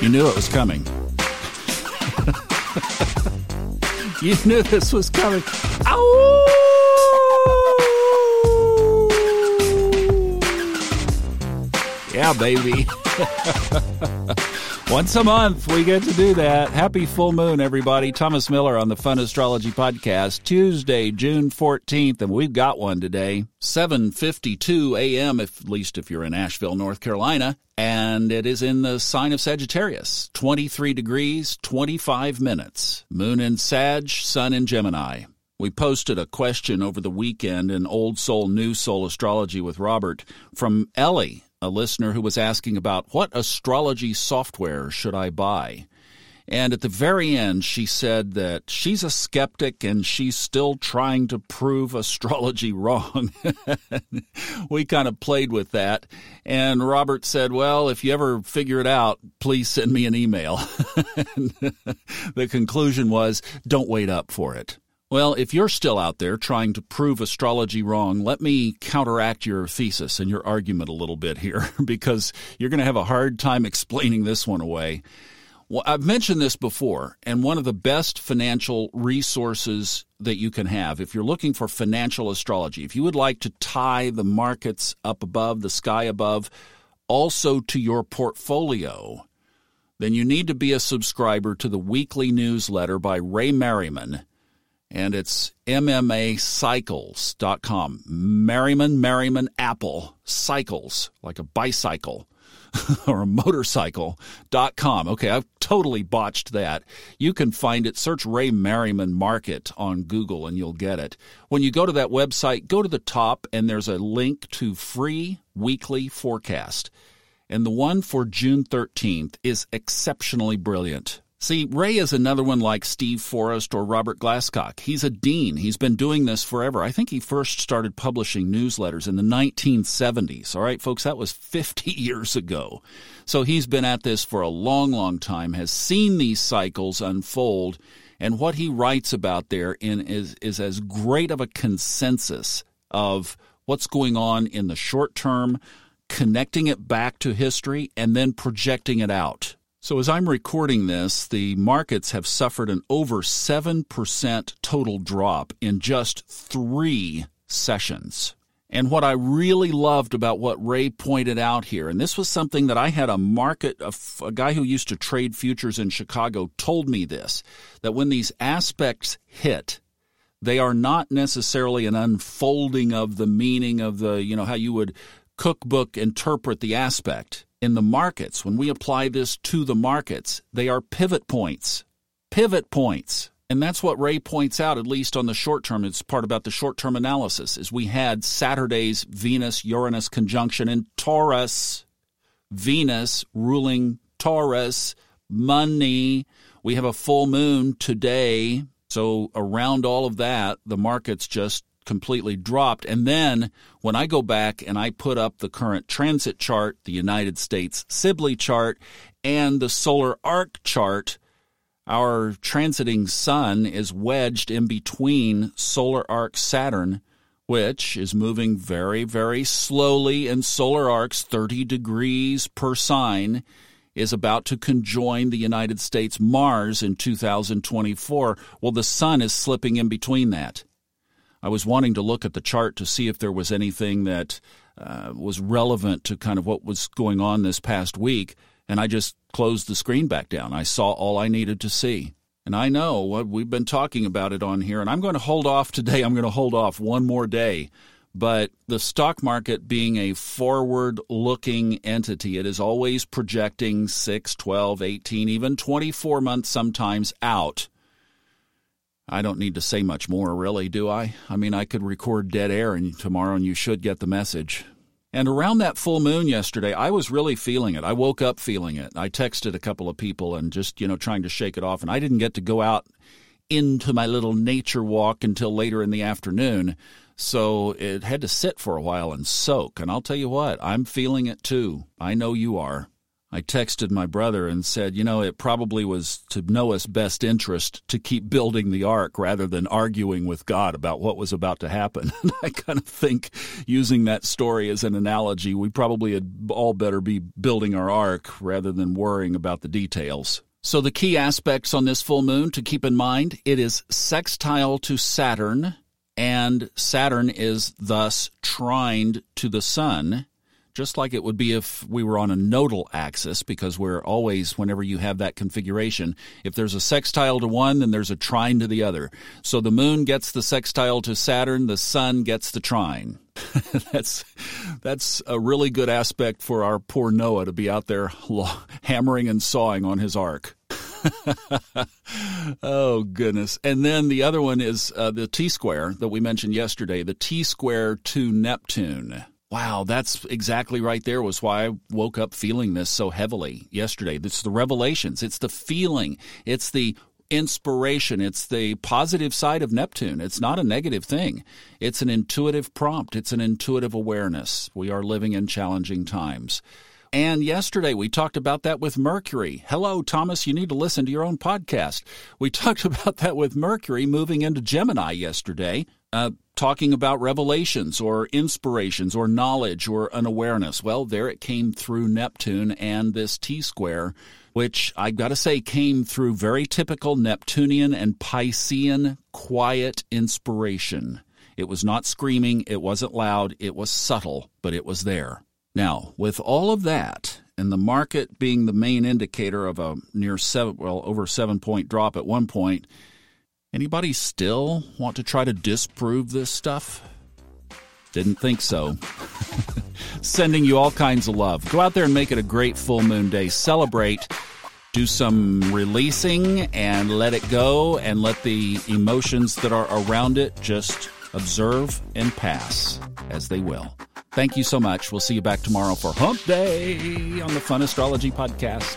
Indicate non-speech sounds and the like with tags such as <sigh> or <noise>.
You knew it was coming. <laughs> you knew this was coming. Ow! Yeah, baby. <laughs> Once a month, we get to do that. Happy full moon, everybody. Thomas Miller on the Fun Astrology Podcast, Tuesday, June 14th, and we've got one today, 7.52 a.m., if, at least if you're in Asheville, North Carolina, and it is in the sign of Sagittarius, 23 degrees, 25 minutes. Moon in Sag, Sun in Gemini. We posted a question over the weekend in Old Soul, New Soul Astrology with Robert from Ellie a listener who was asking about what astrology software should I buy. And at the very end, she said that she's a skeptic and she's still trying to prove <laughs> astrology wrong. <laughs> we kind of played with that. And Robert said, Well, if you ever figure it out, please send me an email. <laughs> the conclusion was, Don't wait up for it. Well, if you're still out there trying to prove astrology wrong, let me counteract your thesis and your argument a little bit here <laughs> because you're going to have a hard time explaining this one away. Well, I've mentioned this before, and one of the best financial resources that you can have if you're looking for financial astrology, if you would like to tie the markets up above, the sky above, also to your portfolio, then you need to be a subscriber to the weekly newsletter by Ray Merriman and it's MMAcycles.com. Merriman, Merriman, Apple, cycles, like a bicycle <laughs> or a motorcycle.com. Okay, I've totally botched that. You can find it. Search Ray Merriman Market on Google and you'll get it. When you go to that website, go to the top and there's a link to free weekly forecast. And the one for June 13th is exceptionally brilliant. See, Ray is another one like Steve Forrest or Robert Glasscock. He's a dean. He's been doing this forever. I think he first started publishing newsletters in the 1970s. All right, folks, that was 50 <laughs> years ago. So he's been at this for a long, long time, has seen these cycles unfold, and what he writes about there in is, is as great of a consensus of what's going on in the short term, connecting it back to history, and then projecting it out so, as I'm recording this, the markets have suffered an over 7% total drop in just three sessions. And what I really loved about what Ray pointed out here, and this was something that I had a market, a, a guy who used to trade futures in Chicago told me this, that when these aspects hit, they are not necessarily an unfolding of the meaning of the, you know, how you would cookbook interpret the aspect in the markets, when we apply this to the markets, they are pivot points. Pivot points. And that's what Ray points out, at least on the short term. It's part about the short term analysis, is we had Saturday's Venus Uranus conjunction in Taurus, Venus ruling Taurus, money. We have a full moon today. So around all of that, the markets just completely dropped. And then when I go back and I put up the current transit chart, the United States Sibly chart, and the solar arc chart, our transiting sun is wedged in between solar arc Saturn, which is moving very, very slowly in solar arcs, 30 degrees per sign is about to conjoin the United States Mars in 2024. Well, the sun is slipping in between that. I was wanting to look at the chart to see if there was anything that uh, was relevant to kind of what was going on this past week, and I just closed the screen back down. I saw all I needed to see. And I know what we've been talking about it on here, and I'm going to hold off today. I'm going to hold off one more day. But the stock market being a forward looking entity, it is always projecting 6, 12, 18, even 24 months sometimes out. I don't need to say much more, really, do I? I mean, I could record dead air and tomorrow and you should get the message. And around that full moon yesterday, I was really feeling it. I woke up feeling it. I texted a couple of people and just, you know, trying to shake it off. And I didn't get to go out into my little nature walk until later in the afternoon. So it had to sit for a while and soak. And I'll tell you what, I'm feeling it too. I know you are. I texted my brother and said, you know, it probably was to Noah's best interest to keep building the ark rather than arguing with God about what was about to happen. <laughs> And I kind of think, using that story as an analogy, we probably had all better be building our ark rather than worrying about the details. So, the key aspects on this full moon to keep in mind it is sextile to Saturn, and Saturn is thus trined to the sun just like it would be if we were on a nodal axis, because we're always, whenever you have that configuration, if there's a sextile to one, then there's a trine to the other. So the moon gets the sextile to Saturn, the sun gets the trine. <laughs> that's that's a really good aspect for our poor Noah to be out there hammering and sawing on his ark. <laughs> oh goodness! And then the other one is uh, the T square that we mentioned yesterday, the T square to Neptune. Wow, that's exactly right there was why I woke up feeling this so heavily yesterday. It's the revelations, it's the feeling, it's the inspiration, it's the positive side of Neptune. It's not a negative thing. It's an intuitive prompt, it's an intuitive awareness. We are living in challenging times. And yesterday we talked about that with Mercury. Hello, Thomas, you need to listen to your own podcast. We <laughs> talked about that with Mercury moving into Gemini yesterday uh, talking about revelations or inspirations or knowledge or an awareness. Well, there it came through Neptune and this T square, which I've got to say came through very typical Neptunian and Piscean quiet inspiration. It was not screaming, it wasn't loud, it was subtle, but it was there. Now, with all of that, and the market being the main indicator of a near seven, well, over seven point drop at one point, Anybody still want to try to disprove this stuff? Didn't think so. <laughs> Sending you all kinds of love. Go out there and make it a great full moon day. Celebrate. Do some releasing and let it go and let the emotions that are around it just observe and pass as they will. Thank you so much. We'll see you back tomorrow for Hump Day on the Fun Astrology Podcast.